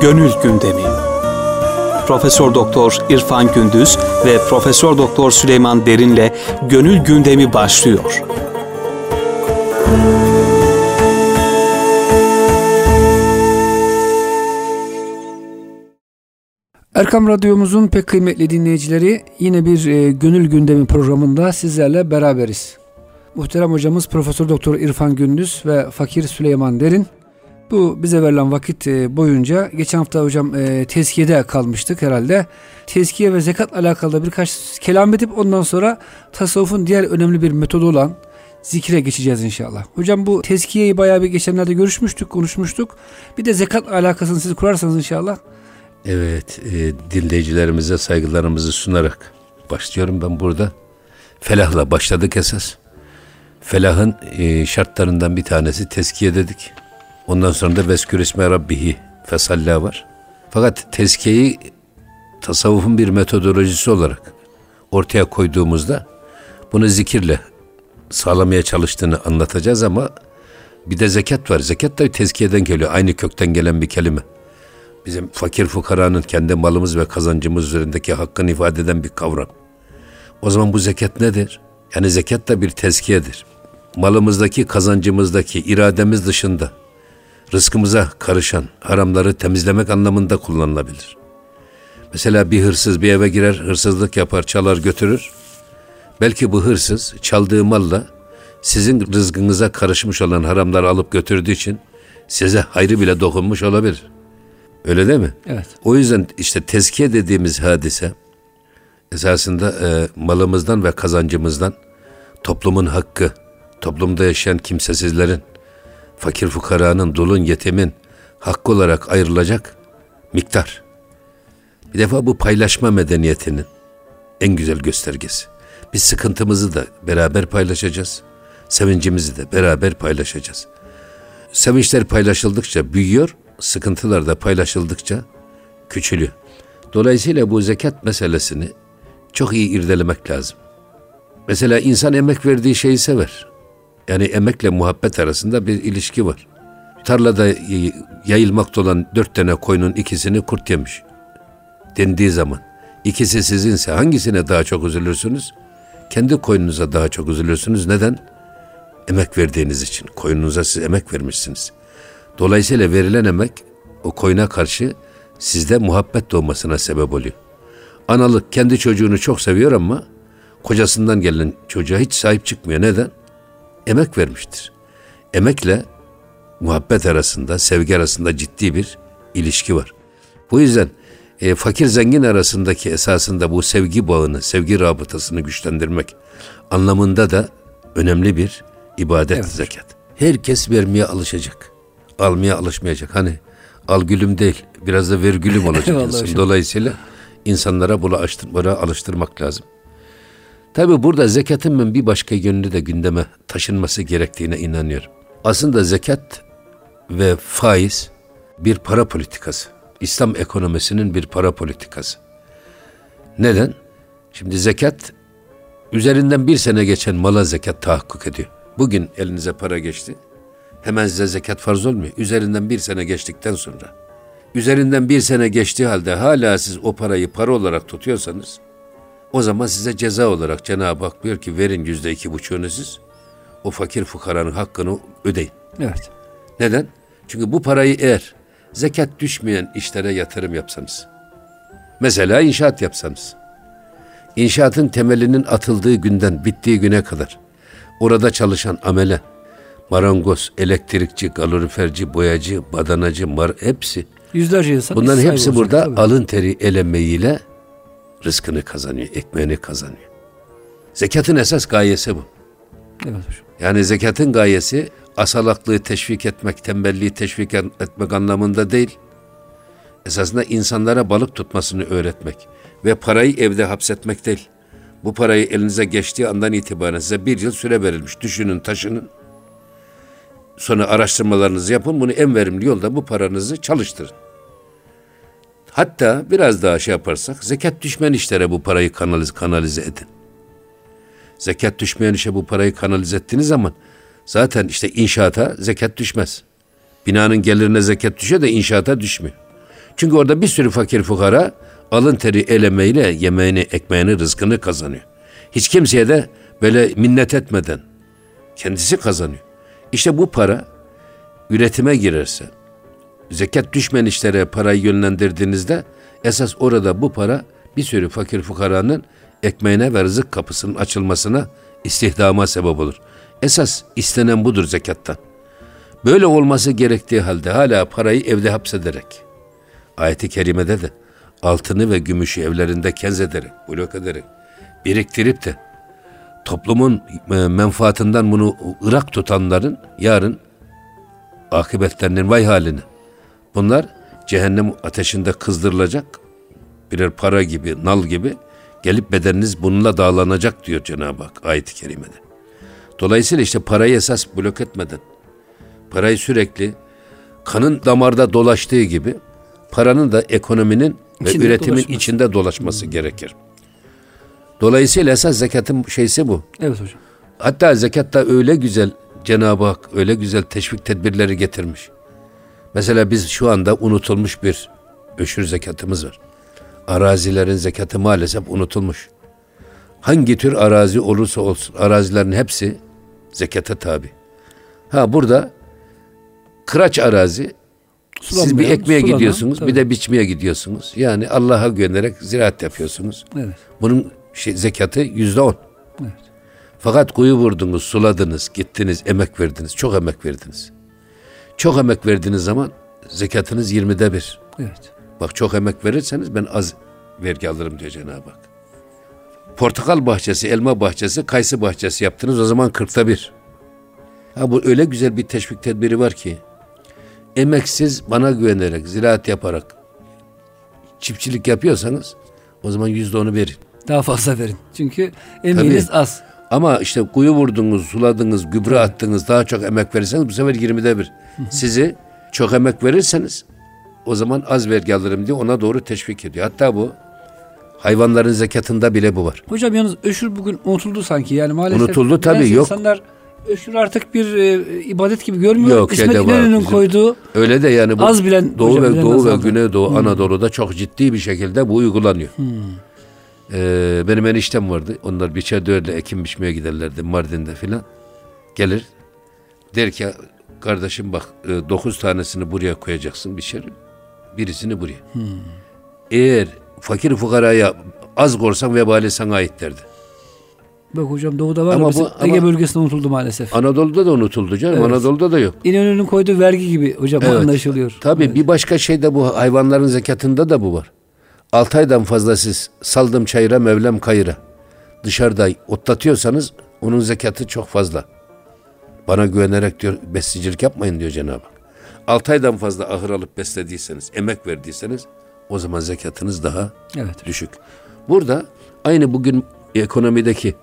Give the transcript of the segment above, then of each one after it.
Gönül Gündemi. Profesör Doktor İrfan Gündüz ve Profesör Doktor Süleyman Derin'le Gönül Gündemi başlıyor. Erkam Radyomuzun pek kıymetli dinleyicileri yine bir e, Gönül Gündemi programında sizlerle beraberiz. Muhterem hocamız Profesör Doktor İrfan Gündüz ve Fakir Süleyman Derin bu bize verilen vakit e, boyunca geçen hafta hocam e, tezkiyede kalmıştık herhalde. Tezkiye ve zekat alakalı birkaç kelam edip ondan sonra tasavvufun diğer önemli bir metodu olan zikre geçeceğiz inşallah. Hocam bu tezkiyeyi bayağı bir geçenlerde görüşmüştük, konuşmuştuk. Bir de zekat alakasını siz kurarsanız inşallah. Evet, e, dinleyicilerimize saygılarımızı sunarak başlıyorum ben burada. Felahla başladık esas. Felahın e, şartlarından bir tanesi tezkiye dedik. Ondan sonra da veskür isme rabbihi fesalla var. Fakat tezkiyeyi tasavvufun bir metodolojisi olarak ortaya koyduğumuzda bunu zikirle sağlamaya çalıştığını anlatacağız ama bir de zekat var. Zekat da tezkiyeden geliyor. Aynı kökten gelen bir kelime. Bizim fakir fukaranın kendi malımız ve kazancımız üzerindeki hakkını ifade eden bir kavram. O zaman bu zekat nedir? Yani zekat da bir tezkiyedir. Malımızdaki, kazancımızdaki, irademiz dışında rızkımıza karışan haramları temizlemek anlamında kullanılabilir. Mesela bir hırsız bir eve girer, hırsızlık yapar, çalar götürür. Belki bu hırsız çaldığı malla sizin rızkınıza karışmış olan haramları alıp götürdüğü için size hayrı bile dokunmuş olabilir. Öyle değil mi? Evet. O yüzden işte tezkiye dediğimiz hadise esasında e, malımızdan ve kazancımızdan toplumun hakkı, toplumda yaşayan kimsesizlerin, fakir fukaranın, dulun, yetimin hakkı olarak ayrılacak miktar. Bir defa bu paylaşma medeniyetinin en güzel göstergesi. Biz sıkıntımızı da beraber paylaşacağız. Sevincimizi de beraber paylaşacağız. Sevinçler paylaşıldıkça büyüyor, sıkıntılar da paylaşıldıkça küçülüyor. Dolayısıyla bu zekat meselesini çok iyi irdelemek lazım. Mesela insan emek verdiği şeyi sever. Yani emekle muhabbet arasında bir ilişki var. Tarlada yayılmakta olan dört tane koyunun ikisini kurt yemiş. Dendiği zaman ikisi sizinse hangisine daha çok üzülürsünüz? Kendi koyununuza daha çok üzülürsünüz. Neden? Emek verdiğiniz için. Koyununuza siz emek vermişsiniz. Dolayısıyla verilen emek o koyuna karşı sizde muhabbet doğmasına sebep oluyor. Analık kendi çocuğunu çok seviyor ama kocasından gelen çocuğa hiç sahip çıkmıyor. Neden? Emek vermiştir. Emekle muhabbet arasında, sevgi arasında ciddi bir ilişki var. Bu yüzden e, fakir zengin arasındaki esasında bu sevgi bağını, sevgi rabıtasını güçlendirmek anlamında da önemli bir ibadet evet. zekat. Herkes vermeye alışacak. Almaya alışmayacak. Hani al gülüm değil, biraz da ver gülüm olacak. Dolayısıyla insanlara bunu alıştırmak lazım. Tabi burada zekatın bir başka yönünü de gündeme taşınması gerektiğine inanıyorum. Aslında zekat ve faiz bir para politikası. İslam ekonomisinin bir para politikası. Neden? Şimdi zekat üzerinden bir sene geçen mala zekat tahakkuk ediyor. Bugün elinize para geçti. Hemen size zekat farz olmuyor. Üzerinden bir sene geçtikten sonra. Üzerinden bir sene geçtiği halde hala siz o parayı para olarak tutuyorsanız o zaman size ceza olarak Cenab-ı Hak diyor ki verin yüzde iki buçuğunu siz. O fakir fukaranın hakkını ödeyin. Evet. Neden? Çünkü bu parayı eğer zekat düşmeyen işlere yatırım yapsanız. Mesela inşaat yapsanız. İnşaatın temelinin atıldığı günden bittiği güne kadar orada çalışan amele, marangoz, elektrikçi, kaloriferci, boyacı, badanacı, mar hepsi. Yüzlerce insan. Bunların hepsi burada tabii. alın teri el emeğiyle rızkını kazanıyor, ekmeğini kazanıyor. Zekatın esas gayesi bu. Evet hocam. Yani zekatın gayesi asalaklığı teşvik etmek, tembelliği teşvik etmek anlamında değil. Esasında insanlara balık tutmasını öğretmek ve parayı evde hapsetmek değil. Bu parayı elinize geçtiği andan itibaren size bir yıl süre verilmiş. Düşünün, taşının. Sonra araştırmalarınızı yapın. Bunu en verimli yolda bu paranızı çalıştırın. Hatta biraz daha şey yaparsak zekat düşmeyen işlere bu parayı kanalize, kanalize edin. Zekat düşmeyen işe bu parayı kanalize ettiğiniz zaman zaten işte inşaata zekat düşmez. Binanın gelirine zekat düşüyor da inşaata düşmüyor. Çünkü orada bir sürü fakir fukara alın teri elemeyle yemeğini, ekmeğini, rızkını kazanıyor. Hiç kimseye de böyle minnet etmeden kendisi kazanıyor. İşte bu para üretime girerse, zekat düşmeyen işlere parayı yönlendirdiğinizde esas orada bu para bir sürü fakir fukaranın ekmeğine ve rızık kapısının açılmasına, istihdama sebep olur. Esas istenen budur zekattan. Böyle olması gerektiği halde hala parayı evde hapsederek, ayeti kerimede de altını ve gümüşü evlerinde kenzederek, blok ederek, biriktirip de toplumun e, menfaatinden bunu ırak tutanların yarın akıbetlerinin vay halini. Bunlar cehennem ateşinde kızdırılacak birer para gibi, nal gibi gelip bedeniniz bununla dağlanacak diyor Cenab-ı Hak ayet-i kerimede. Dolayısıyla işte parayı esas blok etmeden, parayı sürekli kanın damarda dolaştığı gibi paranın da ekonominin ve İçinde üretimin dolaşması. içinde dolaşması gerekir. Dolayısıyla esas zekatın şeysi bu. Evet hocam. Hatta zekatta öyle güzel Cenab-ı Hak öyle güzel teşvik tedbirleri getirmiş. Mesela biz şu anda unutulmuş bir öşür zekatımız var. Arazilerin zekatı maalesef unutulmuş. Hangi tür arazi olursa olsun arazilerin hepsi zekata tabi. Ha burada kıraç arazi siz bir Sulanmayan, ekmeğe sulanan, gidiyorsunuz tabii. bir de biçmeye gidiyorsunuz. Yani Allah'a güvenerek ziraat yapıyorsunuz. Evet. Bunun şey, zekatı yüzde on. Evet. Fakat kuyu vurdunuz, suladınız, gittiniz, emek verdiniz. Çok emek verdiniz. Çok emek verdiğiniz zaman zekatınız yirmide bir. Evet. Bak çok emek verirseniz ben az vergi alırım diyor Cenab-ı Hak. Portakal bahçesi, elma bahçesi, kayısı bahçesi yaptınız o zaman kırkta bir. Ha bu öyle güzel bir teşvik tedbiri var ki emeksiz bana güvenerek, ziraat yaparak çiftçilik yapıyorsanız o zaman yüzde onu verin. Daha fazla verin. Çünkü emeğiniz az. Ama işte kuyu vurdunuz, suladınız, gübre attınız, daha çok emek verirseniz bu sefer 20'de bir. Sizi çok emek verirseniz o zaman az vergi alırım diye ona doğru teşvik ediyor. Hatta bu hayvanların zekatında bile bu var. Hocam yalnız öşür bugün unutuldu sanki. Yani maalesef Unutuldu tabii, yok. insanlar öşür artık bir e, ibadet gibi görmüyor. Yok, İsmet İnönü'nün koyduğu Öyle de yani bu Az bilen Doğu hocam, ve Doğu ve. Güneydoğu Anadolu'da çok ciddi bir şekilde bu uygulanıyor. Ee, benim eniştem vardı. Onlar biçer dörle ekim biçmeye giderlerdi Mardin'de filan. Gelir der ki kardeşim bak e, dokuz tanesini buraya koyacaksın biçer. Birisini buraya. Eğer fakir fukaraya az korsan vebali sana ait derdi. Bak hocam doğuda var Ama bu- ama- Ege bölgesinde unutuldu maalesef. Anadolu'da da unutuldu canım. Evet. Anadolu'da da yok. İnönü'nün koyduğu vergi gibi hocam Evet. anlaşılıyor. Tabii Evet. bir başka şey de bu hayvanların zekatında da bu var. Altı aydan fazla siz saldım çayıra mevlem kayıra. Dışarıda otlatıyorsanız onun zekatı çok fazla. Bana güvenerek diyor besleyicilik yapmayın diyor Cenab-ı Hak. Altı aydan fazla ahır alıp beslediyseniz, emek verdiyseniz o zaman zekatınız daha Evet. düşük. Burada aynı bugün ekonomideki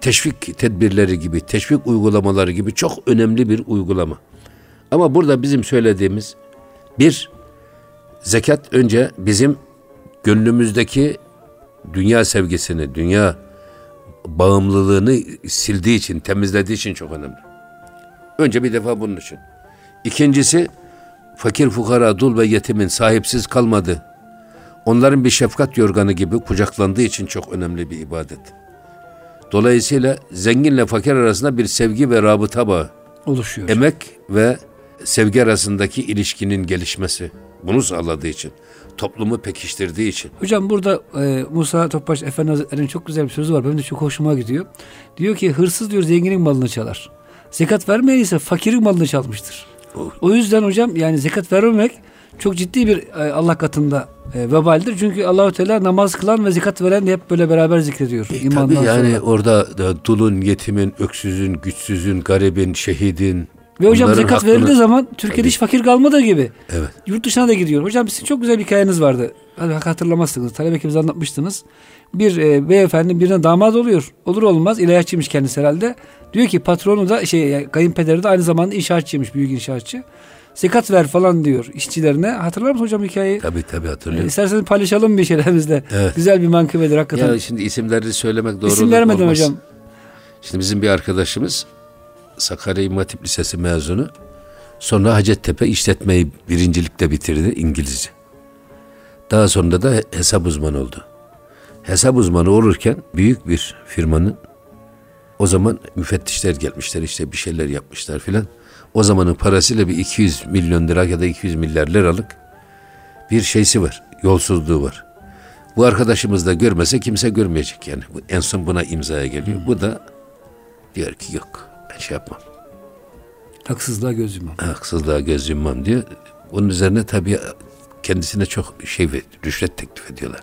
teşvik tedbirleri gibi, teşvik uygulamaları gibi çok önemli bir uygulama. Ama burada bizim söylediğimiz bir, zekat önce bizim gönlümüzdeki dünya sevgisini, dünya bağımlılığını sildiği için, temizlediği için çok önemli. Önce bir defa bunun için. İkincisi, fakir fukara, dul ve yetimin sahipsiz kalmadığı, onların bir şefkat yorganı gibi kucaklandığı için çok önemli bir ibadet. Dolayısıyla zenginle fakir arasında bir sevgi ve rabıta bağı, Oluşuyor. emek ve sevgi arasındaki ilişkinin gelişmesi bunu sağladığı için, toplumu pekiştirdiği için. Hocam burada e, Musa Topbaş Efendi Hazretleri'nin çok güzel bir sözü var. Benim de çok hoşuma gidiyor. Diyor ki hırsız diyor zenginin malını çalar. Zekat vermeyen ise fakirin malını çalmıştır. O yüzden hocam yani zekat vermemek çok ciddi bir e, Allah katında e, vebaldir. Çünkü Allahu Teala namaz kılan ve zekat veren de hep böyle beraber zikrediyor. E, tabii yani sonra. orada da dulun, yetimin, öksüzün, güçsüzün, garibin, şehidin. Ve hocam bunların zekat hakkını- verildiği zaman Türkiye'de hiç fakir kalmadığı gibi. Evet. Yurt dışına da gidiyor. Hocam sizin çok güzel bir hikayeniz vardı. Hadi hatırlamazsınız. Talep ekibimize anlatmıştınız. Bir e, beyefendi birine damat oluyor. Olur olmaz ilahiyatçıymış kendisi herhalde. Diyor ki patronu da şey yani kayınpederi de aynı zamanda inşaatçıymış. Büyük inşaatçı. Zekat ver falan diyor işçilerine. Hatırlar mısın hocam hikayeyi? Tabii tabii E, hatırlıyorum. isterseniz paylaşalım bir şeylerimizle. Evet. Güzel bir mankıbedir hakikaten. Ya şimdi isimleri söylemek doğru İsim olur, vermedim olmaz. hocam. Şimdi bizim bir arkadaşımız Sakarya İmam Lisesi mezunu. Sonra Hacettepe işletmeyi birincilikle bitirdi İngilizce. Daha sonra da hesap uzmanı oldu. Hesap uzmanı olurken büyük bir firmanın o zaman müfettişler gelmişler işte bir şeyler yapmışlar filan. O zamanın parasıyla bir 200 milyon lira ya da 200 milyar liralık bir şeysi var. Yolsuzluğu var. Bu arkadaşımız da görmese kimse görmeyecek yani. En son buna imzaya geliyor. Bu da diyor ki yok ben şey yapmam. Haksızlığa göz yumam. Haksızlığa göz yummam diyor. Onun üzerine tabii kendisine çok şey ve rüşvet teklif ediyorlar.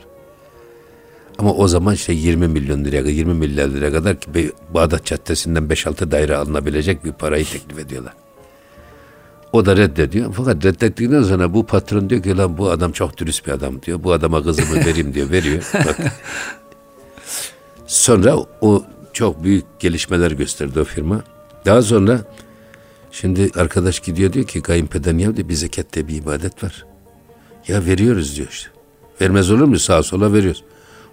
Ama o zaman işte 20 milyon liraya, 20 milyar liraya kadar ki Bağdat Caddesi'nden 5-6 daire alınabilecek bir parayı teklif ediyorlar. O da reddediyor. Fakat reddettikten sonra bu patron diyor ki lan bu adam çok dürüst bir adam diyor. Bu adama kızımı vereyim diyor. Veriyor. Bak. Sonra o çok büyük gelişmeler gösterdi o firma. Daha sonra şimdi arkadaş gidiyor diyor ki kayınpeder niye diyor bir zekat diye bir ibadet var. Ya veriyoruz diyor işte. Vermez olur mu? Sağa sola veriyoruz.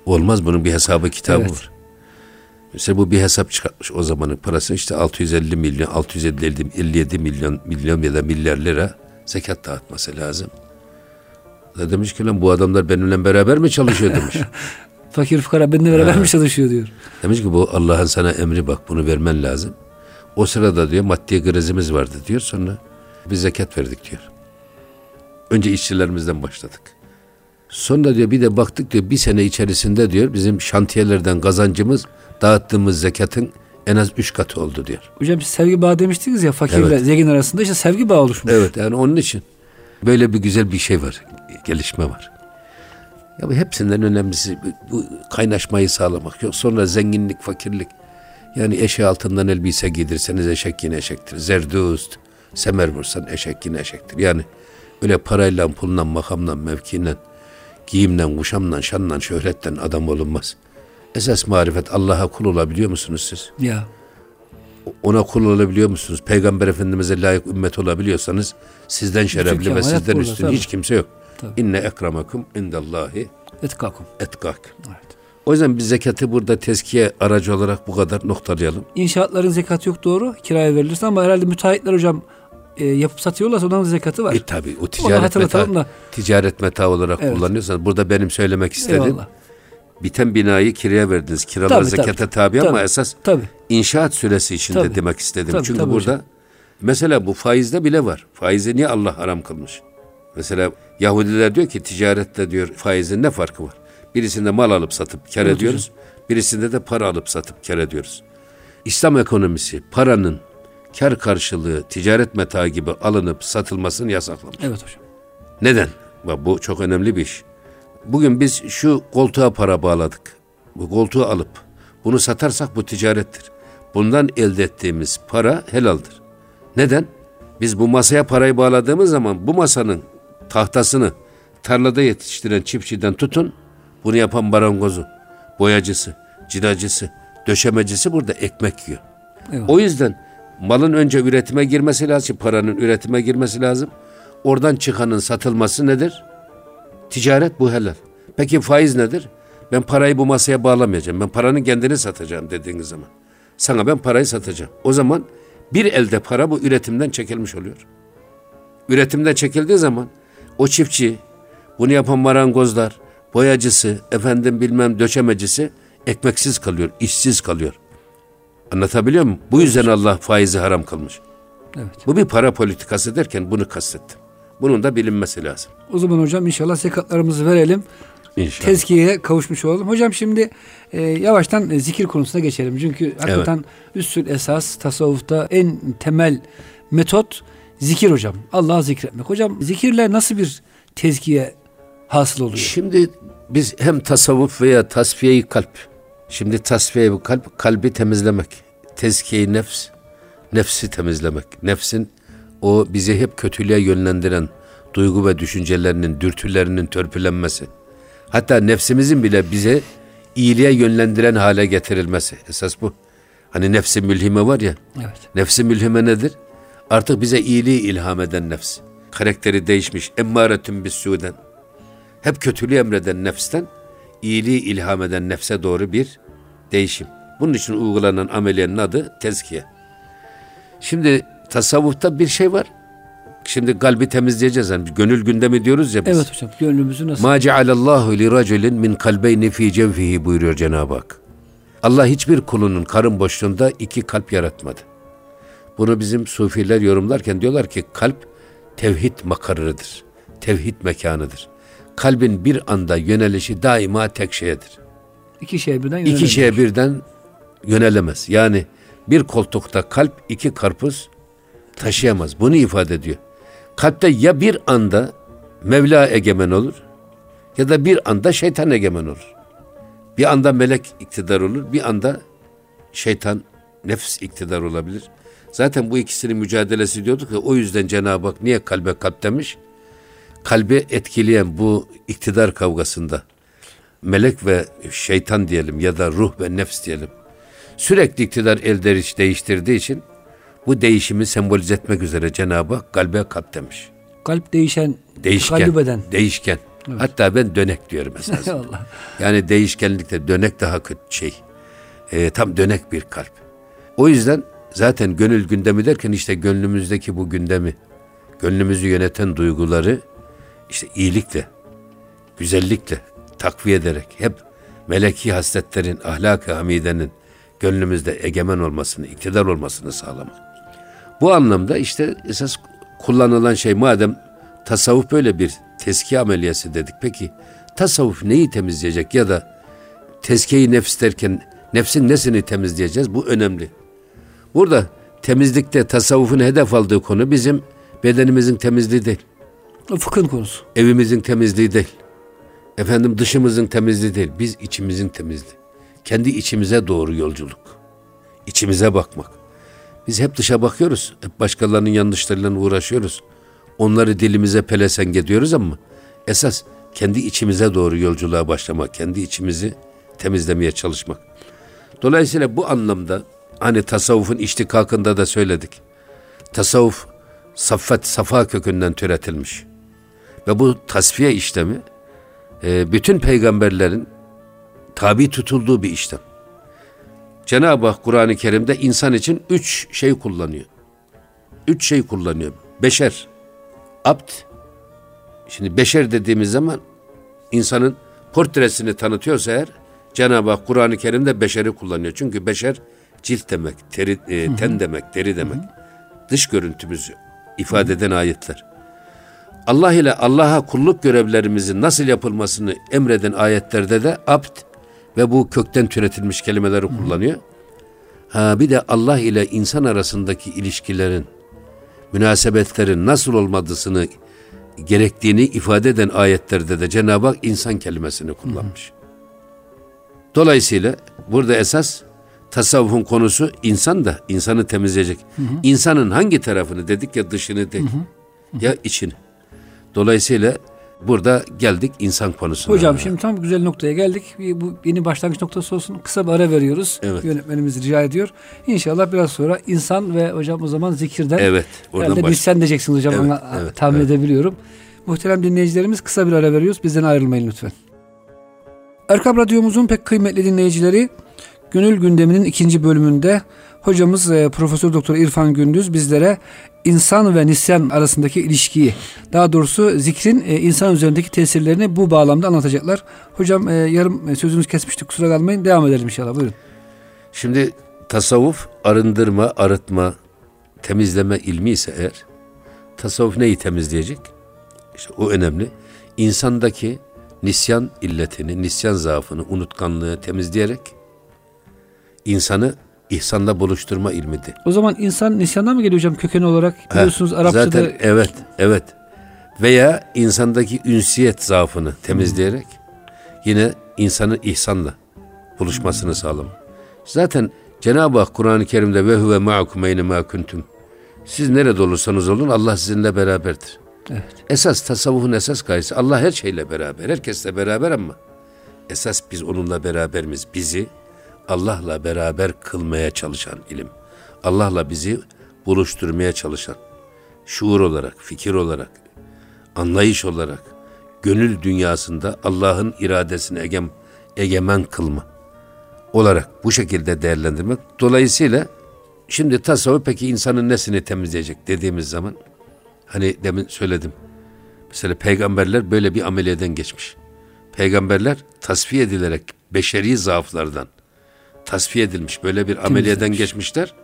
Olmaz bunun bir hesabı kitabı evet. var. Mesela bu bir hesap çıkartmış o zamanın parasını işte 650 milyon, 657 milyon, milyon ya da milyar lira zekat dağıtması lazım. Da demiş ki lan bu adamlar benimle beraber mi çalışıyor demiş. Fakir fukara benimle beraber mi çalışıyor diyor. Demiş ki bu Allah'ın sana emri bak bunu vermen lazım. O sırada diyor maddi krizimiz vardı diyor sonra biz zekat verdik diyor. Önce işçilerimizden başladık. Sonra diyor bir de baktık diyor bir sene içerisinde diyor bizim şantiyelerden kazancımız dağıttığımız zekatın en az üç katı oldu diyor. Hocam sevgi bağı demiştiniz ya fakirle evet. zengin arasında işte sevgi bağı oluşmuş. Evet yani onun için böyle bir güzel bir şey var. Gelişme var. Ya bu hepsinden önemlisi bu kaynaşmayı sağlamak. Yok sonra zenginlik, fakirlik. Yani eşe altından elbise giydirseniz eşek yine eşektir. Zerdust, semer vursan eşek yine eşektir. Yani öyle parayla, pulla, makamla, mevkiyle, giyimle, kuşamla, şanla, şöhretten adam olunmaz. Esas marifet Allah'a kul olabiliyor musunuz siz? Ya. Ona kul olabiliyor musunuz? Peygamber Efendimiz'e layık ümmet olabiliyorsanız sizden şerefli ve sizden üstün hiç kimse yok. Tabii. İnne ekramakum indallahi etkakum. Etkak. Evet. O yüzden biz zekatı burada tezkiye aracı olarak bu kadar noktalayalım. İnşaatların zekatı yok doğru. Kiraya verilirse ama herhalde müteahhitler hocam e, yapıp satıyorlarsa onların zekatı var. E tabi o ticaret meta, da. ticaret meta olarak evet. kullanıyorsanız burada benim söylemek istediğim Eyvallah. biten binayı kiraya verdiniz. Kiralar tabii, zekata tabii. tabi tabii, ama esas tabii. inşaat süresi içinde tabii. demek istedim. Tabii, Çünkü tabii burada hocam. mesela bu faizde bile var. Faizi niye Allah haram kılmış? Mesela Yahudiler diyor ki ticarette diyor faizin ne farkı var? Birisinde mal alıp satıp kar ediyoruz. Birisinde de para alıp satıp kar ediyoruz. İslam ekonomisi paranın kar karşılığı ticaret metaı gibi alınıp satılmasını yasaklamış. Evet hocam. Neden? Bu çok önemli bir iş. Bugün biz şu koltuğa para bağladık. Bu koltuğu alıp bunu satarsak bu ticarettir. Bundan elde ettiğimiz para helaldir. Neden? Biz bu masaya parayı bağladığımız zaman bu masanın tahtasını tarlada yetiştiren çiftçiden tutun, bunu yapan marangozu, boyacısı, cilacısı, döşemecisi burada ekmek yiyor. Evet. O yüzden malın önce üretime girmesi lazım, paranın üretime girmesi lazım. Oradan çıkanın satılması nedir? Ticaret bu helal. Peki faiz nedir? Ben parayı bu masaya bağlamayacağım. Ben paranın kendini satacağım dediğiniz zaman. Sana ben parayı satacağım. O zaman bir elde para bu üretimden çekilmiş oluyor. Üretimden çekildiği zaman o çiftçi, bunu yapan marangozlar, boyacısı, efendim bilmem döşemecisi ekmeksiz kalıyor, işsiz kalıyor. Anlatabiliyor muyum? Bu yüzden Allah faizi haram kılmış. Evet. Bu bir para politikası derken bunu kastettim. Bunun da bilinmesi lazım. O zaman hocam inşallah zekatlarımızı verelim. İnşallah. Tezkiyeye kavuşmuş olalım. Hocam şimdi e, yavaştan zikir konusuna geçelim. Çünkü hakikaten evet. üstün esas tasavvufta en temel metot zikir hocam. Allah'ı zikretmek. Hocam zikirle nasıl bir tezkiye hasıl oluyor? Şimdi biz hem tasavvuf veya tasfiye kalp Şimdi tasfiye bu kalp, kalbi temizlemek. Tezkiye nefs, nefsi temizlemek. Nefsin o bizi hep kötülüğe yönlendiren duygu ve düşüncelerinin, dürtülerinin törpülenmesi. Hatta nefsimizin bile bize iyiliğe yönlendiren hale getirilmesi. Esas bu. Hani nefsi mülhime var ya. Evet. Nefsi mülhime nedir? Artık bize iyiliği ilham eden nefs. Karakteri değişmiş. Emmâretün bis suden. Hep kötülüğü emreden nefsten iyiliği ilham eden nefse doğru bir değişim. Bunun için uygulanan ameliyenin adı tezkiye. Şimdi tasavvufta bir şey var. şimdi kalbi temizleyeceğiz. Yani gönül gündemi diyoruz ya biz. Evet hocam gönlümüzü nasıl? Ma cealallahu li raculin min kalbeyni fi cevfihi buyuruyor Cenab-ı Hak. Allah hiçbir kulunun karın boşluğunda iki kalp yaratmadı. Bunu bizim sufiler yorumlarken diyorlar ki kalp tevhid makarıdır. Tevhid mekanıdır. Kalbin bir anda yönelişi daima tek şeyedir. İki şeye birden İki yönelemez. şeye birden yönelemez. Yani bir koltukta kalp iki karpuz taşıyamaz. Bunu ifade ediyor. Kalpte ya bir anda Mevla egemen olur ya da bir anda şeytan egemen olur. Bir anda melek iktidar olur, bir anda şeytan nefs iktidar olabilir. Zaten bu ikisinin mücadelesi diyorduk ya o yüzden Cenab-ı Hak niye kalbe kalp demiş? Kalbi etkileyen bu iktidar kavgasında melek ve şeytan diyelim ya da ruh ve nefs diyelim. Sürekli iktidar el değiş- değiştirdiği için bu değişimi sembolize etmek üzere Cenab-ı Hak kalbe kalp demiş. Kalp değişen, Değişken. beden. Değişken. Hatta ben dönek diyorum esas. Allah. yani değişkenlikte dönek daha kötü şey. Ee, tam dönek bir kalp. O yüzden zaten gönül gündemi derken işte gönlümüzdeki bu gündemi, gönlümüzü yöneten duyguları işte iyilikle, güzellikle takviye ederek hep meleki hasletlerin, ahlak-ı hamidenin gönlümüzde egemen olmasını, iktidar olmasını sağlamak. Bu anlamda işte esas kullanılan şey madem tasavvuf böyle bir tezkiye ameliyası dedik. Peki tasavvuf neyi temizleyecek ya da tezkiyeyi nefs derken nefsin nesini temizleyeceğiz? Bu önemli. Burada temizlikte tasavvufun hedef aldığı konu bizim bedenimizin temizliği değil. Fıkhın konusu. Evimizin temizliği değil. Efendim dışımızın temizliği değil. Biz içimizin temizliği. Kendi içimize doğru yolculuk. İçimize bakmak. Biz hep dışa bakıyoruz. Hep başkalarının yanlışlarıyla uğraşıyoruz. Onları dilimize pelesenk ediyoruz ama esas kendi içimize doğru yolculuğa başlamak, kendi içimizi temizlemeye çalışmak. Dolayısıyla bu anlamda hani tasavvufun iştikakında da söyledik. Tasavvuf saffet, safa kökünden türetilmiş. Ve bu tasfiye işlemi e, bütün peygamberlerin tabi tutulduğu bir işlem. Cenab-ı Hak Kur'an-ı Kerim'de insan için üç şey kullanıyor. Üç şey kullanıyor. Beşer, abd. Şimdi beşer dediğimiz zaman insanın portresini tanıtıyorsa eğer Cenab-ı Hak Kur'an-ı Kerim'de beşeri kullanıyor. Çünkü beşer cilt demek, teri, e, ten demek, deri demek. Dış görüntümüzü ifade eden ayetler. Allah ile Allah'a kulluk görevlerimizin nasıl yapılmasını emreden ayetlerde de abd ve bu kökten türetilmiş kelimeleri kullanıyor. Ha bir de Allah ile insan arasındaki ilişkilerin, münasebetlerin nasıl olmadığını gerektiğini ifade eden ayetlerde de Cenab-ı Hak insan kelimesini kullanmış. Dolayısıyla burada esas tasavvufun konusu insan da insanı temizleyecek. İnsanın hangi tarafını dedik ya dışını değil ya içini. Dolayısıyla burada geldik insan konusuna. Hocam şimdi tam güzel noktaya geldik. Bu yeni başlangıç noktası olsun. Kısa bir ara veriyoruz. Evet. Yönetmenimiz rica ediyor. İnşallah biraz sonra insan ve hocam o zaman zikirden Evet, oradan herhalde baş- biz sen diyeceksiniz hocam. Evet, Ona, evet, tahmin evet. edebiliyorum. Muhterem dinleyicilerimiz kısa bir ara veriyoruz. Bizden ayrılmayın lütfen. Erkam Radyomuzun pek kıymetli dinleyicileri Gönül Gündemi'nin ikinci bölümünde hocamız e, Profesör Doktor İrfan Gündüz bizlere insan ve nisyan arasındaki ilişkiyi daha doğrusu zikrin e, insan üzerindeki tesirlerini bu bağlamda anlatacaklar. Hocam e, yarım e, sözünüzü kesmiştik kusura kalmayın devam edelim inşallah buyurun. Şimdi tasavvuf arındırma, arıtma, temizleme ilmi ise eğer tasavvuf neyi temizleyecek? İşte o önemli. İnsandaki nisyan illetini, nisyan zaafını, unutkanlığı temizleyerek insanı ihsanla buluşturma ilmidir. O zaman insan nisyandan mı geliyor hocam kökeni olarak? Biliyorsunuz Arapçada Zaten evet, evet. Veya insandaki ünsiyet zaafını temizleyerek yine insanı ihsanla buluşmasını sağlamak. Zaten Cenab-ı Hak Kur'an-ı Kerim'de ve huve ma'akum eyne ma kuntum. Siz nerede olursanız olun Allah sizinle beraberdir. Evet. Esas tasavvufun esas gayesi Allah her şeyle beraber, herkesle beraber ama esas biz onunla beraber miyiz? Bizi Allah'la beraber kılmaya çalışan ilim. Allah'la bizi buluşturmaya çalışan şuur olarak, fikir olarak, anlayış olarak, gönül dünyasında Allah'ın iradesini egem, egemen kılma olarak bu şekilde değerlendirmek. Dolayısıyla şimdi tasavvuf peki insanın nesini temizleyecek dediğimiz zaman Hani demin söyledim. Mesela peygamberler böyle bir ameliyeden geçmiş. Peygamberler tasfiye edilerek beşeri zaaflardan tasfiye edilmiş. Böyle bir ameliyeden geçmişler.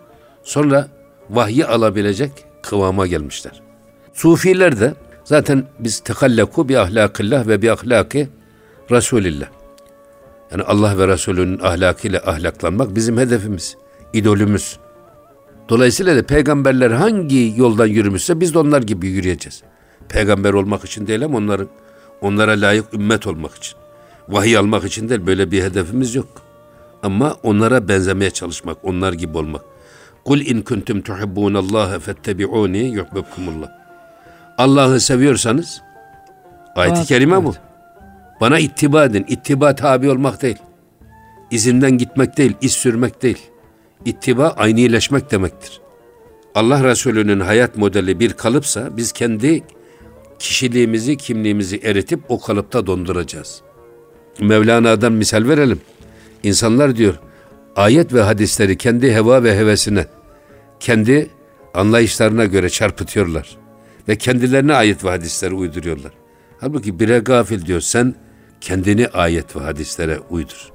Sonra vahyi alabilecek kıvama gelmişler. Sufiler de zaten biz tekallaku bi ahlakillah ve bi ahlaki Resulillah. Yani Allah ve Resulünün ahlakıyla ahlaklanmak bizim hedefimiz, idolümüz. Dolayısıyla da peygamberler hangi yoldan yürümüşse biz de onlar gibi yürüyeceğiz. Peygamber olmak için değil ama onların onlara layık ümmet olmak için. Vahiy almak için değil böyle bir hedefimiz yok. Ama onlara benzemeye çalışmak, onlar gibi olmak. Kul in kuntum tuhibbunallaha fettebi'uni yuhibbukumullah. Allah'ı seviyorsanız ayet-i kerime bu. Bana ittiba edin. İttiba tabi olmak değil. İzinden gitmek değil, iz sürmek değil. İttiba aynileşmek demektir. Allah Resulü'nün hayat modeli bir kalıpsa biz kendi kişiliğimizi, kimliğimizi eritip o kalıpta donduracağız. Mevlana'dan misal verelim. İnsanlar diyor ayet ve hadisleri kendi heva ve hevesine, kendi anlayışlarına göre çarpıtıyorlar. Ve kendilerine ayet ve hadisleri uyduruyorlar. Halbuki bire gafil diyor sen kendini ayet ve hadislere uydur.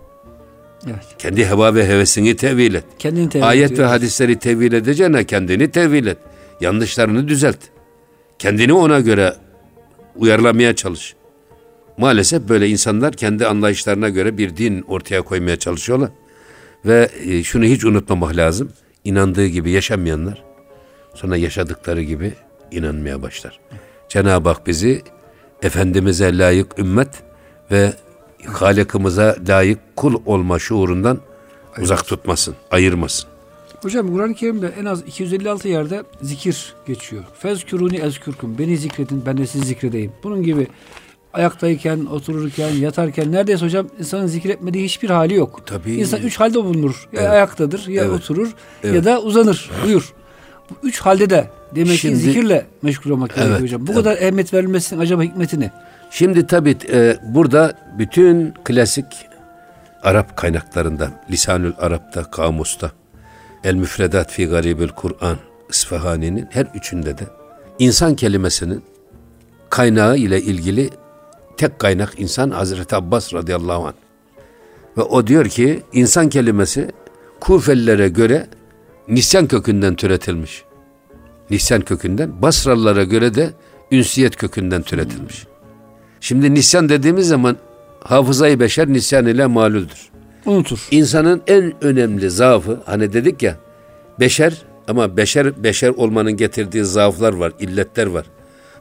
Evet. Kendi heva ve hevesini tevil et. Kendini tevil Ayet ve hadisleri tevil edeceğine kendini tevil et. Yanlışlarını düzelt. Kendini ona göre uyarlamaya çalış. Maalesef böyle insanlar kendi anlayışlarına göre bir din ortaya koymaya çalışıyorlar. Ve e, şunu hiç unutmamak lazım. İnandığı gibi yaşamayanlar sonra yaşadıkları gibi inanmaya başlar. Cenab-ı Hak bizi Efendimiz'e layık ümmet ve Halikimize layık kul olma şuurundan Ayır. uzak tutmasın, ayırmasın. Hocam Kur'an-ı Kerim'de en az 256 yerde zikir geçiyor. Fezkuruni ezkürküm. Beni zikredin, ben de sizi zikredeyim. Bunun gibi ayaktayken, otururken, yatarken neredeyse hocam insanın zikretmediği hiçbir hali yok. Tabii. İnsan üç halde bulunur. Ya evet. ayaktadır, ya evet. oturur evet. ya da uzanır, uyur. Bu üç halde de demek Şimdi, ki zikirle meşgul olmak evet, gerekiyor hocam. Bu evet. kadar ehemmiyet verilmesinin acaba hikmeti ne? Şimdi tabii e, burada bütün klasik Arap kaynaklarında, Lisanül Arap'ta, Kamus'ta, El Müfredat fi Garibil Kur'an, İsfahani'nin her üçünde de insan kelimesinin kaynağı ile ilgili tek kaynak insan Hazreti Abbas radıyallahu anh. Ve o diyor ki insan kelimesi Kufelilere göre nisyan kökünden türetilmiş. Nisyan kökünden. Basralılara göre de ünsiyet kökünden türetilmiş. Şimdi nisyan dediğimiz zaman hafızayı beşer nisyan ile malüldür. Unutur. İnsanın en önemli zaafı hani dedik ya beşer ama beşer beşer olmanın getirdiği zaaflar var, illetler var.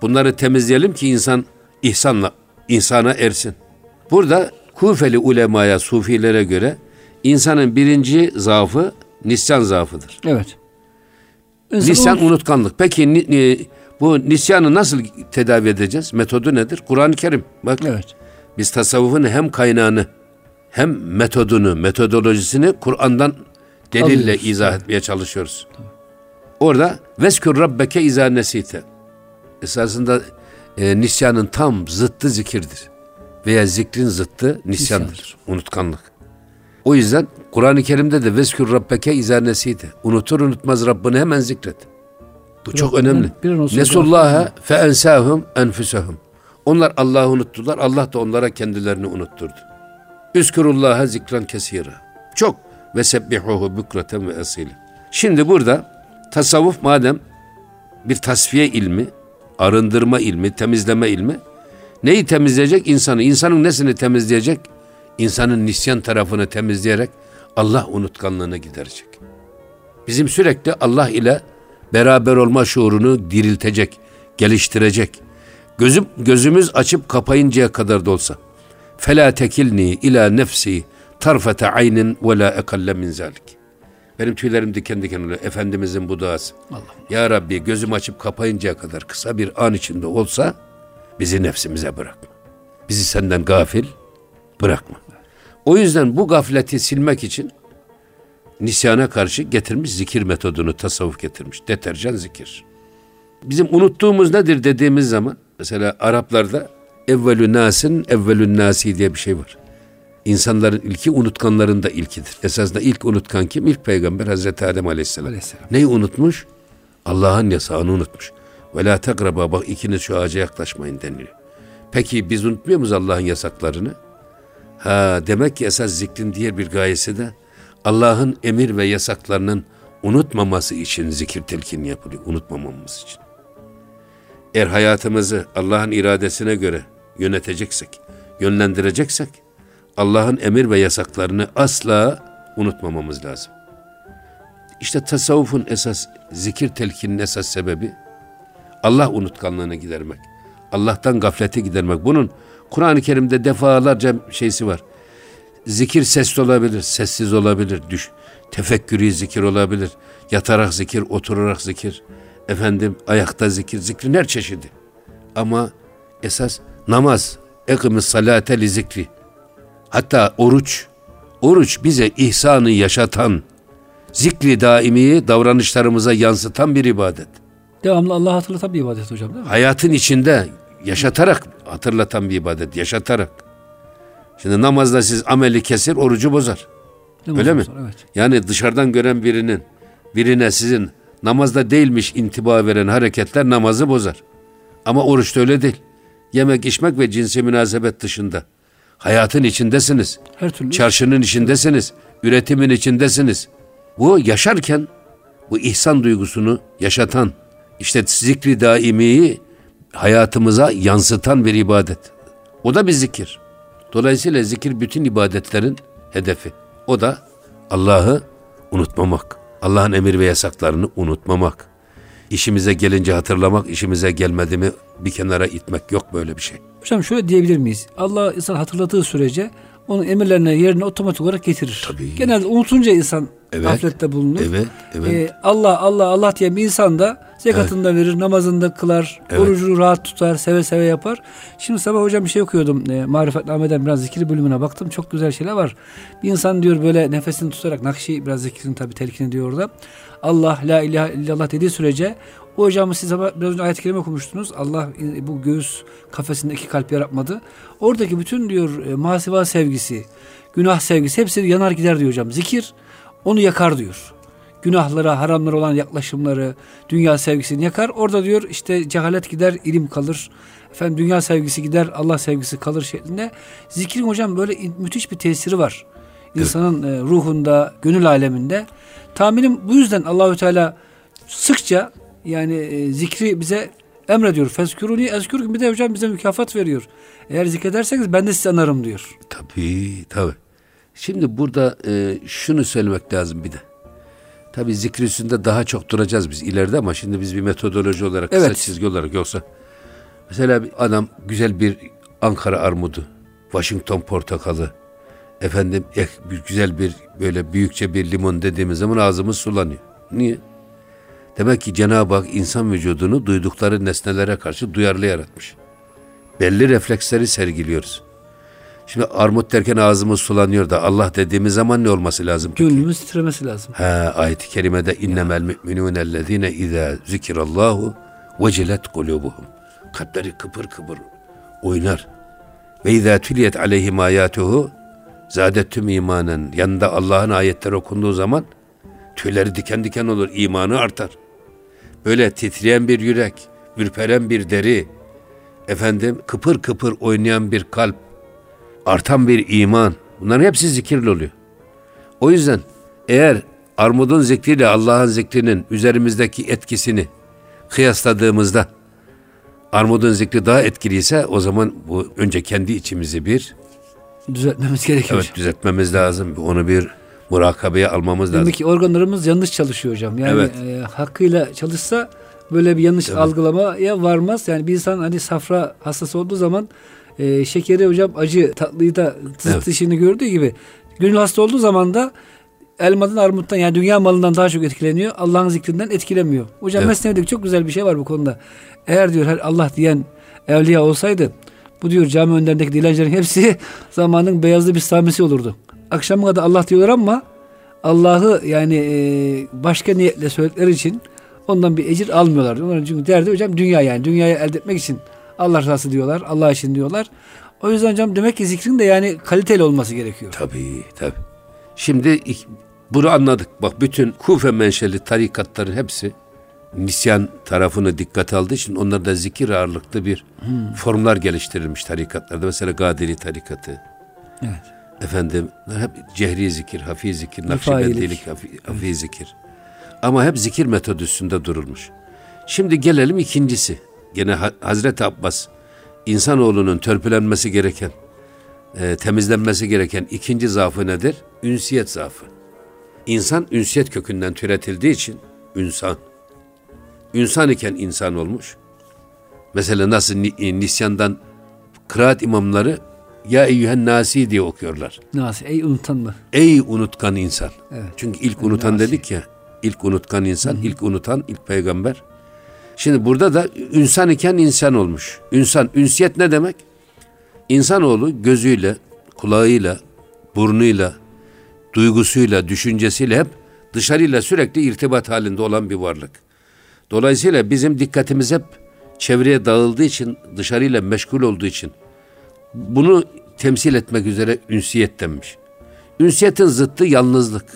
Bunları temizleyelim ki insan ihsanla insana ersin. Burada Kufeli ulemaya, sufilere göre insanın birinci zaafı nisyan zaafıdır. Evet. İnsan nisyan unut- unutkanlık. Peki ni, ni, bu nisyanı nasıl tedavi edeceğiz? Metodu nedir? Kur'an-ı Kerim. Bak. Evet. Biz tasavvufun hem kaynağını hem metodunu, metodolojisini Kur'an'dan delille Alıyoruz. izah etmeye çalışıyoruz. Tamam. Orada veskür rabbeke izâ nesite. Esasında e, nisyanın tam zıttı zikirdir. Veya zikrin zıttı nisyandır. nisyandır. Unutkanlık. O yüzden Kur'an-ı Kerim'de de veskür rabbeke izâ nesite. Unutur unutmaz Rabbini hemen zikret. Bu çok önemli. Nesullaha fe ensahum enfusahum. Onlar Allah'ı unuttular. Allah da onlara kendilerini unutturdu. Üskürullaha zikran kesira. Çok ve sebbihuhu bükreten ve asile. Şimdi burada tasavvuf madem bir tasfiye ilmi, arındırma ilmi, temizleme ilmi neyi temizleyecek? insanı? İnsanın nesini temizleyecek? İnsanın nisyan tarafını temizleyerek Allah unutkanlığını giderecek. Bizim sürekli Allah ile beraber olma şuurunu diriltecek, geliştirecek. Gözüm, gözümüz açıp kapayıncaya kadar da olsa. Fela tekilni ila nefsi tarfete aynin ve la ekalle min. Benim tüylerim diken diken oluyor. Efendimizin bu duası. Allah. Ya Rabbi gözüm açıp kapayıncaya kadar kısa bir an içinde olsa bizi nefsimize bırakma. Bizi senden gafil bırakma. O yüzden bu gafleti silmek için nisyana karşı getirmiş zikir metodunu tasavvuf getirmiş. Deterjan zikir. Bizim unuttuğumuz nedir dediğimiz zaman mesela Araplarda evvelü nasin evvelü nasi diye bir şey var. İnsanların ilki unutkanların da ilkidir. Esasında ilk unutkan kim? İlk peygamber Hazreti Adem Aleyhisselam. Aleyhisselam. Neyi unutmuş? Allah'ın yasağını unutmuş. Ve la tekraba bak ikiniz şu ağaca yaklaşmayın deniliyor. Peki biz unutmuyor muyuz Allah'ın yasaklarını? Ha demek ki esas zikrin diğer bir gayesi de Allah'ın emir ve yasaklarının unutmaması için zikir telkin yapılıyor. Unutmamamız için. Eğer hayatımızı Allah'ın iradesine göre yöneteceksek, yönlendireceksek Allah'ın emir ve yasaklarını asla unutmamamız lazım. İşte tasavvufun esas, zikir telkinin esas sebebi Allah unutkanlığını gidermek. Allah'tan gafleti gidermek. Bunun Kur'an-ı Kerim'de defalarca şeysi var. Zikir sesli olabilir, sessiz olabilir, düş, tefekkürü zikir olabilir, yatarak zikir, oturarak zikir, efendim ayakta zikir, zikrin her çeşidi. Ama esas namaz, ekimiz salate li zikri. Hatta oruç, oruç bize ihsanı yaşatan, zikri daimiyi davranışlarımıza yansıtan bir ibadet. Devamlı Allah hatırlatan bir ibadet hocam değil mi? Hayatın içinde yaşatarak hatırlatan bir ibadet, yaşatarak. Şimdi namazda siz ameli kesir, orucu bozar. Değil Öyle mi? hocam? Evet. Yani dışarıdan gören birinin birine sizin namazda değilmiş intiba veren hareketler namazı bozar. Ama oruçta öyle değil. Yemek, içmek ve cinsi münasebet dışında. Hayatın içindesiniz. Her türlü. Çarşının içindesiniz. Üretimin içindesiniz. Bu yaşarken bu ihsan duygusunu yaşatan, işte zikri daimiyi hayatımıza yansıtan bir ibadet. O da bir zikir. Dolayısıyla zikir bütün ibadetlerin hedefi. O da Allah'ı unutmamak. Allah'ın emir ve yasaklarını unutmamak. İşimize gelince hatırlamak, işimize gelmedi mi bir kenara itmek yok böyle bir şey. Hocam şöyle diyebilir miyiz? Allah insan hatırladığı sürece onun emirlerine yerine otomatik olarak getirir. Tabii. Genelde unutunca insan Evet. gaflette bulunur. Evet, evet. Ee, Allah Allah Allah diye bir insan da zekatını da verir, namazını da kılar, Evet. orucunu rahat tutar, seve seve yapar. Şimdi sabah hocam bir şey okuyordum. E, Marifetname'den biraz zikir bölümüne baktım. Çok güzel şeyler var. Bir insan diyor böyle nefesini tutarak Nakşi biraz zikirin tabii telkin ediyor orada. Allah la ilahe illallah dediği sürece o hocam siz ama biraz önce ayet-i kerime okumuştunuz. Allah bu göğüs kafesinde iki kalp yaratmadı. Oradaki bütün diyor e, masiva sevgisi, günah sevgisi hepsi yanar gider diyor hocam. Zikir onu yakar diyor günahlara, haramlara olan yaklaşımları, dünya sevgisini yakar. Orada diyor işte cehalet gider, ilim kalır. Efendim dünya sevgisi gider, Allah sevgisi kalır şeklinde. Zikrin hocam böyle müthiş bir tesiri var. İnsanın e, ruhunda, gönül aleminde. Tahminim bu yüzden Allahü Teala sıkça yani e, zikri bize emrediyor. Fezkuruni ezkurkum bir de hocam bize mükafat veriyor. Eğer zikrederseniz ben de sizi anarım diyor. Tabii tabii. Şimdi burada e, şunu söylemek lazım bir de. Tabii zikri üstünde daha çok duracağız biz ileride ama şimdi biz bir metodoloji olarak, kısa Evet. çizgi olarak yoksa. Mesela bir adam güzel bir Ankara armudu, Washington portakalı, efendim bir güzel bir böyle büyükçe bir limon dediğimiz zaman ağzımız sulanıyor. Niye? Demek ki Cenab-ı Hak insan vücudunu duydukları nesnelere karşı duyarlı yaratmış. Belli refleksleri sergiliyoruz. Şimdi armut derken ağzımız sulanıyor da Allah dediğimiz zaman ne olması lazım? peki? Gönlümüz titremesi lazım. Ha ayet-i kerimede innemel müminunellezine izâ zikirallahu vecilet kulubuhum. Kalpleri kıpır kıpır oynar. Ve izâ tüliyet aleyhim ayatuhu zadettüm imanen. Yanında Allah'ın ayetleri okunduğu zaman tüyleri diken diken olur, imanı artar. Böyle titreyen bir yürek, ürperen bir deri, efendim kıpır kıpır oynayan bir kalp, artan bir iman. Bunların hepsi zikirli oluyor. O yüzden eğer armudun zikriyle Allah'ın zikrinin üzerimizdeki etkisini kıyasladığımızda armudun zikri daha etkiliyse o zaman bu önce kendi içimizi bir Düzeltmemiz gerekiyor. evet düzeltmemiz lazım. Onu bir murakabeye almamız lazım. Demek ki organlarımız yanlış çalışıyor hocam. Yani Evet. e, hakkıyla çalışsa böyle bir yanlış algılamaya varmaz. Yani bir insan hani safra hastası olduğu zaman e, şekeri hocam acı tatlıyı da zıt Evet. dişini gördüğü gibi gönül hasta olduğu zaman da elmadan armuttan yani dünya malından daha çok etkileniyor. Allah'ın zikrinden etkilemiyor. Hocam Evet. Mesnevi'de çok güzel bir şey var bu konuda. Eğer diyor Allah diyen evliya olsaydı bu diyor cami önlerindeki dilencilerin hepsi zamanın beyazlı bir samisi olurdu. Akşama kadar Allah diyorlar ama Allah'ı yani e, başka niyetle söyledikleri için ondan bir ecir almıyorlar. Onların çünkü derdi hocam dünya yani. Dünyayı elde etmek için Allah rızası diyorlar. Allah için diyorlar. O yüzden hocam demek ki zikrin de yani kaliteli olması gerekiyor. Tabii tabii. Şimdi bunu anladık. Bak bütün Kufe menşeli tarikatların hepsi nisyan tarafını dikkate aldığı için onlarda zikir ağırlıklı bir Hmm. formlar geliştirilmiş tarikatlarda. Mesela Gadiri tarikatı. Evet. Efendim hep cehri zikir, hafi zikir, nakşibendilik, hafi, hafi zikir. Ama hep zikir metodu üstünde durulmuş. Şimdi gelelim ikincisi. Gene Ha- Hazreti Abbas insanoğlunun törpülenmesi gereken, e, temizlenmesi gereken ikinci zaafı nedir? Ünsiyet zaafı. İnsan ünsiyet kökünden türetildiği için insan. İnsan iken insan olmuş. Mesela nasıl e, nisyandan kıraat imamları ya eyyühen nasi diye okuyorlar. Nasıl? Ey unutan mı? Ey unutkan insan. Evet. Çünkü ilk unutan Nasi. dedik ya. ilk unutkan insan, ilk unutan, ilk peygamber. Şimdi burada da insan iken insan olmuş. İnsan, ünsiyet ne demek? İnsanoğlu gözüyle, kulağıyla, burnuyla, duygusuyla, düşüncesiyle hep dışarıyla sürekli irtibat halinde olan bir varlık. Dolayısıyla bizim dikkatimiz hep çevreye dağıldığı için, dışarıyla meşgul olduğu için bunu temsil etmek üzere ünsiyet denmiş. Ünsiyetin zıttı yalnızlık,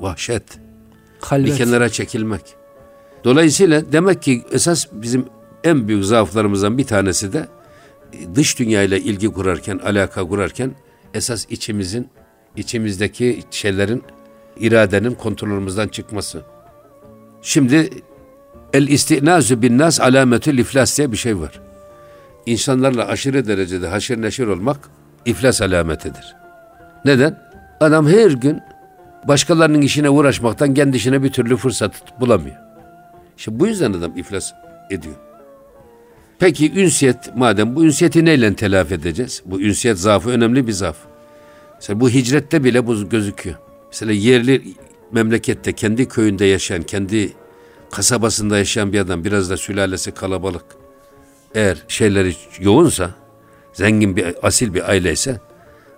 vahşet, Halvet. bir kenara çekilmek. Dolayısıyla demek ki esas bizim en büyük zaaflarımızdan bir tanesi de dış dünyayla ilgi kurarken, alaka kurarken esas içimizin, içimizdeki şeylerin, iradenin kontrolümüzden çıkması. Şimdi el istinazu bin nas alametül iflas diye bir şey var. İnsanlarla aşırı derecede haşır neşir olmak iflas alametidir. Neden? Adam her gün başkalarının işine uğraşmaktan kendi işine bir türlü fırsat bulamıyor. İşte bu yüzden adam iflas ediyor. Peki ünsiyet madem bu ünsiyeti neyle telafi edeceğiz? Bu ünsiyet zaafı önemli bir zaaf. Mesela bu hicrette bile bu gözüküyor. Mesela yerli memlekette kendi köyünde yaşayan, kendi kasabasında yaşayan bir adam biraz da sülalesi kalabalık. Eğer şeyleri yoğunsa, zengin bir asil bir aileyse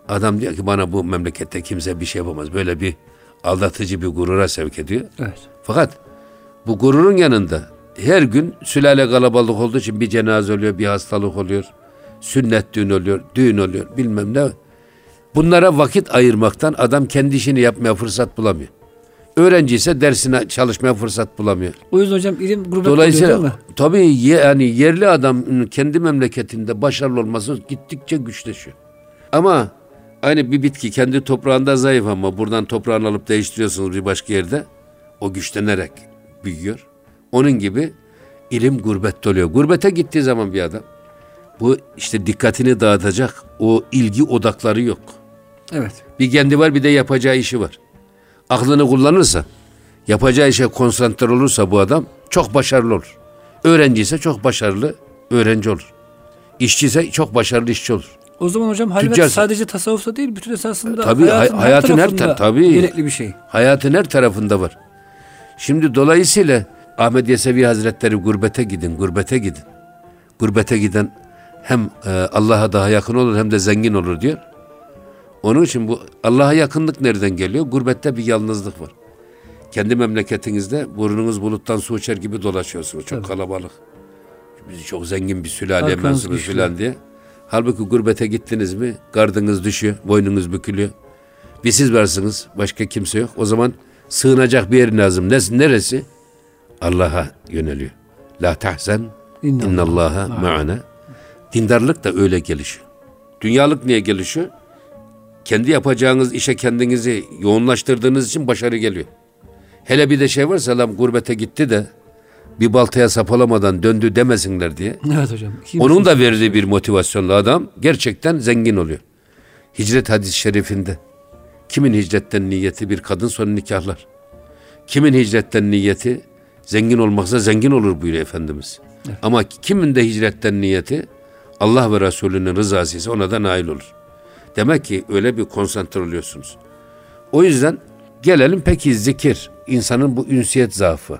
adam diyor ki bana bu memlekette kimse bir şey yapamaz. Böyle bir aldatıcı bir gurura sevk ediyor. Evet. Fakat bu gururun yanında her gün sülale kalabalık olduğu için bir cenaze oluyor, bir hastalık oluyor, sünnet düğün oluyor, düğün oluyor bilmem ne. Bunlara vakit ayırmaktan adam kendi işini yapmaya fırsat bulamıyor. Öğrenci ise dersine çalışmaya fırsat bulamıyor. O yüzden hocam ilim gurbet oluyor değil Dolayısıyla mi? tabii ye- yani yerli adam kendi memleketinde başarılı olması gittikçe güçleşiyor. Ama aynı bir bitki kendi toprağında zayıf ama buradan toprağını alıp değiştiriyorsunuz bir başka yerde o güçlenerek büyüyor. Onun gibi ilim gurbette oluyor. Gurbete gittiği zaman bir adam bu işte dikkatini dağıtacak o ilgi odakları yok. Evet. Bir kendi var bir de yapacağı işi var. Aklını kullanırsa, yapacağı işe konsantre olursa bu adam çok başarılı olur. Öğrenci ise çok başarılı öğrenci olur. İşçi ise çok başarılı işçi olur. O zaman hocam halvet Tüccar- sadece tasavvufta değil, bütün esasında Tabii, hay- hayatın, hayatın her tarafında tar- tabii. gerekli bir şey. Hayatın her tarafında var. Şimdi dolayısıyla Ahmet Yesevi Hazretleri gurbete gidin, gurbete gidin. Gurbete giden hem e, Allah'a daha yakın olur hem de zengin olur diyor. Onun için bu Allah'a yakınlık nereden geliyor? Gurbette bir yalnızlık var. Kendi memleketinizde burnunuz buluttan su içer gibi dolaşıyorsunuz. Çok kalabalık. Biz çok zengin bir sülaleye mensubuz filan diye. Halbuki gurbete gittiniz mi gardınız düşüyor, boynunuz bükülüyor. Bir siz varsınız, başka kimse yok. O zaman sığınacak bir yer lazım. Nes- Neresi? Allah'a yöneliyor. La tahzen İnna innallaha ma'ana. Dindarlık da öyle gelişiyor. Dünyalık niye gelişiyor? Kendi yapacağınız işe kendinizi yoğunlaştırdığınız için başarı geliyor. Hele bir de şey varsa lan gurbete gitti de bir baltaya sap olamadan döndü demesinler diye. Evet hocam. Kim- Onun da verdiği bir motivasyonla adam gerçekten zengin oluyor. Hicret hadis-i şerifinde kimin hicretten niyeti bir kadın sonra nikahlar. Kimin hicretten niyeti zengin olmaksa zengin olur buyuruyor Efendimiz. Ama kimin de hicretten niyeti Allah ve Resulünün rızası ise ona da nail olur. Demek ki öyle bir konsantre oluyorsunuz. O yüzden gelelim peki zikir. insanın bu ünsiyet zaafı.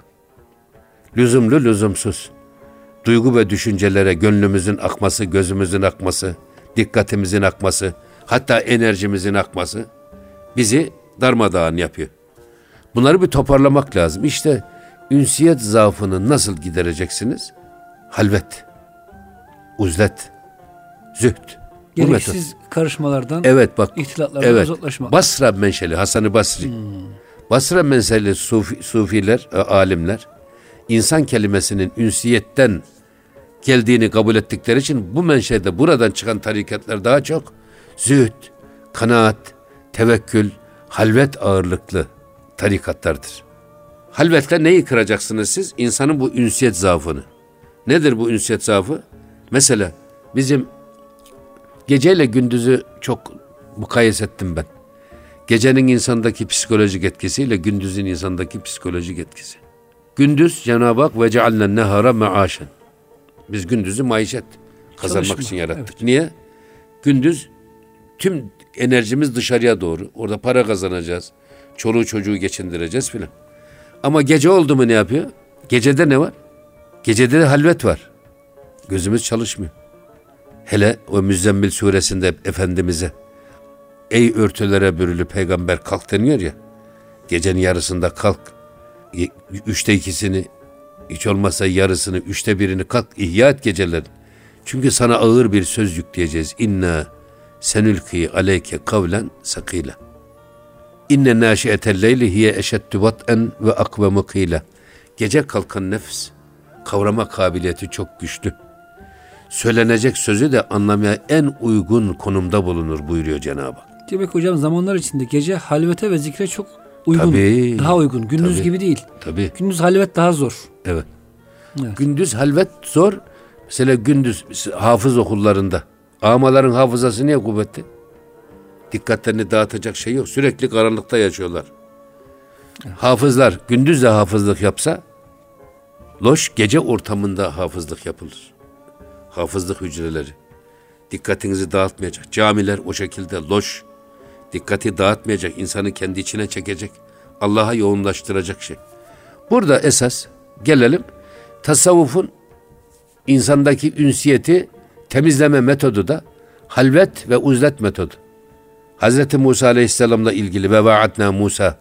Lüzumlu lüzumsuz duygu ve düşüncelere gönlümüzün akması, gözümüzün akması, dikkatimizin akması, hatta enerjimizin akması bizi darmadağın yapıyor. Bunları bir toparlamak lazım. İşte ünsiyet zaafını nasıl gidereceksiniz? Halvet, uzlet, zühd. Gereksiz karışmalardan, Evet bak. ihtilatlardan Evet. uzaklaşmak. Basra menşeli Hasan-ı Basri. Basra menşeli sufi, sufiler, e, alimler insan kelimesinin ünsiyetten geldiğini kabul ettikleri için bu menşede buradan çıkan tarikatlar daha çok zühd, kanaat, tevekkül, halvet ağırlıklı tarikatlardır. Halvetle neyi kıracaksınız siz? İnsanın bu ünsiyet zaafını. Nedir bu ünsiyet zaafı? Mesela bizim geceyle gündüzü çok mukayes ettim ben. Gecenin insandaki psikolojik etkisiyle gündüzün insandaki psikolojik etkisi. Gündüz Cenab-ı Hak ve cealnen nehara meaşen. Biz gündüzü maişet kazanmak Çalışma, için yarattık. evet. Niye? Gündüz tüm enerjimiz dışarıya doğru. Orada para kazanacağız. Çoluğu çocuğu geçindireceğiz filan. Ama gece oldu mu ne yapıyor? Gecede ne var? Gecede de halvet var. Gözümüz çalışmıyor. Hele o Müzzemmil suresinde Efendimiz'e Ey örtülere bürülü peygamber kalk deniyor ya. Gecenin yarısında kalk. Üçte ikisini hiç olmazsa yarısını, üçte birini kalk ihya et gecelerin. Çünkü sana ağır bir söz yükleyeceğiz. İnna senülki aleyke kavlen sakila. İnne naşiyetel leyli hiye eşeddü vat'en ve akvemu kıyla. Gece kalkan nefs kavrama kabiliyeti çok güçlü. Söylenecek sözü de anlamaya en uygun konumda bulunur buyuruyor Cenab-ı Hak. Demek hocam zamanlar içinde gece halvete ve zikre çok uygun. Tabii. Daha uygun. Gündüz Tabii. gibi değil. Tabii. Gündüz halvet daha zor. Evet. Evet. Gündüz halvet zor. Mesela gündüz hafız okullarında amaların hafızası niye kuvvetli? Dikkatlerini dağıtacak şey yok. Sürekli karanlıkta yaşıyorlar. Hafızlar gündüz de hafızlık yapsa loş gece ortamında hafızlık yapılır. Hafızlık hücreleri. Dikkatinizi dağıtmayacak. Camiler o şekilde loş. Dikkati dağıtmayacak. insanı kendi içine çekecek. Allah'a yoğunlaştıracak şey. Burada esas gelelim tasavvufun insandaki ünsiyeti temizleme metodu da halvet ve uzlet metodu. Hazreti Musa Aleyhisselam'la ilgili ve vaatna Musa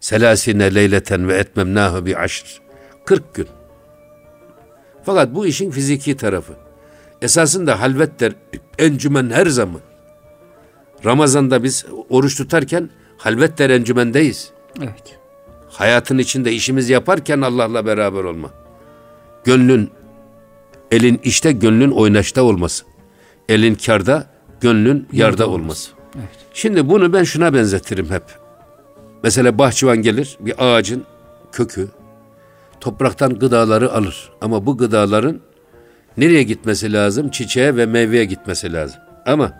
selasine leyleten ve etmemnahu bi aşr. 40 gün. Fakat bu işin fiziki tarafı. Esasında halvetler encümen her zaman. Ramazan'da biz oruç tutarken halvetler encümendeyiz. Evet. Hayatın içinde işimizi yaparken Allah'la beraber olma. Gönlün, elin işte gönlün oynaşta olması. Elin karda, gönlün yarda olması. Evet. Şimdi bunu ben şuna benzetirim hep. Mesela bahçıvan gelir bir ağacın kökü topraktan gıdaları alır. Ama bu gıdaların nereye gitmesi lazım? Çiçeğe ve meyveye gitmesi lazım. Ama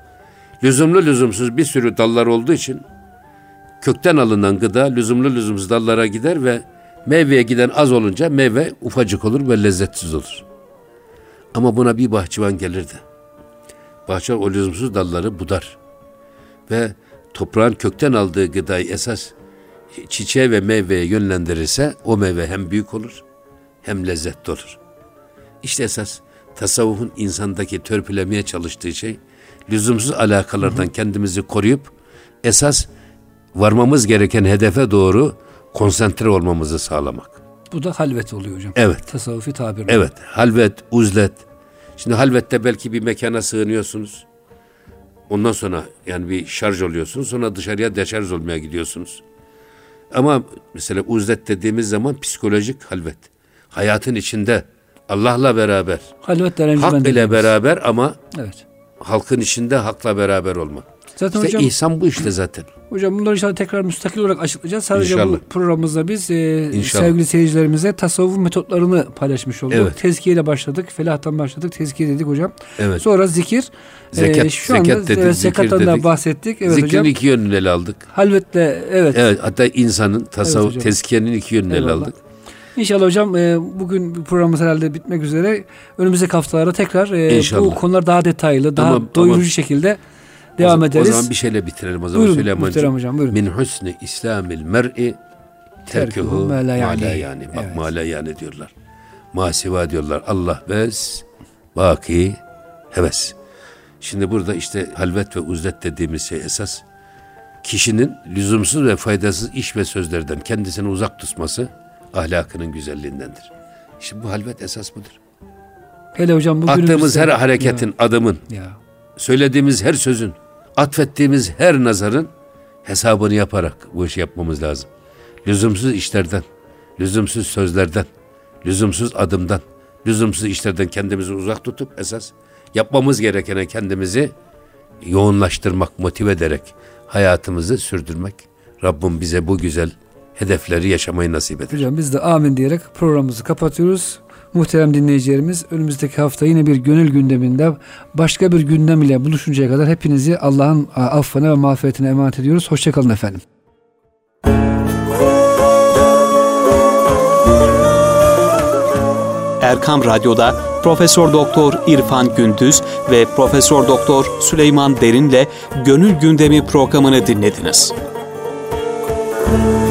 lüzumlu lüzumsuz bir sürü dallar olduğu için kökten alınan gıda lüzumlu lüzumsuz dallara gider ve meyveye giden az olunca meyve ufacık olur ve lezzetsiz olur. Ama buna bir bahçıvan gelirdi. Bahçıvan o lüzumsuz dalları budar. Ve toprağın kökten aldığı gıdayı esas çiçeğe ve meyveye yönlendirirse o meyve hem büyük olur hem lezzetli olur. İşte esas tasavvufun insandaki törpülemeye çalıştığı şey lüzumsuz alakalardan kendimizi koruyup esas varmamız gereken hedefe doğru konsantre olmamızı sağlamak. Bu da halvet oluyor hocam. Evet. Tasavvufi tabirle. Evet, halvet, uzlet. Şimdi halvette belki bir mekana sığınıyorsunuz. Ondan sonra yani bir şarj oluyorsunuz. Sonra dışarıya deşarj olmaya gidiyorsunuz. Ama mesela uzlet dediğimiz zaman psikolojik halvet. Hayatın içinde Allah'la beraber, Halvet hak ile beraber ama Evet. halkın içinde hakla beraber olma. Zaten İşte hocam ihsan bu işte zaten. Hocam bunları inşallah tekrar müstakil olarak açıklayacağız. Sadece İnşallah. bu programımızda biz e, İnşallah. sevgili seyircilerimize tasavvuf metotlarını paylaşmış olduk. Evet. Tezkiye ile başladık. Felahtan başladık. Tezkiye dedik hocam. Evet. Sonra zikir. Zekat- şu anda zekat dedik, evet, zikir zekattan da dedik. bahsettik. Evet Zikrin hocam. iki yönünü ele aldık. Halvetle evet. Evet hatta insanın tasavvuf hocam. tezkiyenin iki yönünü ele aldık. İnşallah hocam e, bugün bu programımız herhalde bitmek üzere. Önümüzdeki haftalarda tekrar e, bu konular daha detaylı, daha Tamam, doyurucu tamam. şekilde devam zaman- ederiz. O zaman bir şeyle bitirelim o zaman Buyurun Süleyman'cığım. muhterem hocam buyurun. Min husni İslamil mer'i terkuhu ma la yani. Bak Evet. ma la yani diyorlar. Masiva diyorlar. Allah bes, baki heves. Şimdi burada işte halvet ve uzlet dediğimiz şey esas kişinin lüzumsuz ve faydasız iş ve sözlerden kendisini uzak tutması ahlakının güzelliğindendir. İşte bu halvet esas budur. Hele hocam bu Attığımız her hareketin, adımın, ya, ya. söylediğimiz her sözün, atfettiğimiz her nazarın hesabını yaparak bu işi yapmamız lazım. Lüzumsuz işlerden, lüzumsuz sözlerden, lüzumsuz adımdan, lüzumsuz işlerden kendimizi uzak tutup esas yapmamız gerekene kendimizi yoğunlaştırmak, motive ederek hayatımızı sürdürmek. Rabbim bize bu güzel hedefleri yaşamayı nasip eder. Hocam biz de amin diyerek programımızı kapatıyoruz. Muhterem dinleyicilerimiz önümüzdeki hafta yine bir gönül gündeminde başka bir gündem ile buluşuncaya kadar hepinizi Allah'ın affına ve mağfiretine emanet ediyoruz. Hoşçakalın efendim. Erkam Radyo'da Profesör Doktor İrfan Gündüz ve Profesör Doktor Süleyman Derin'le Gönül Gündemi programını dinlediniz. Müzik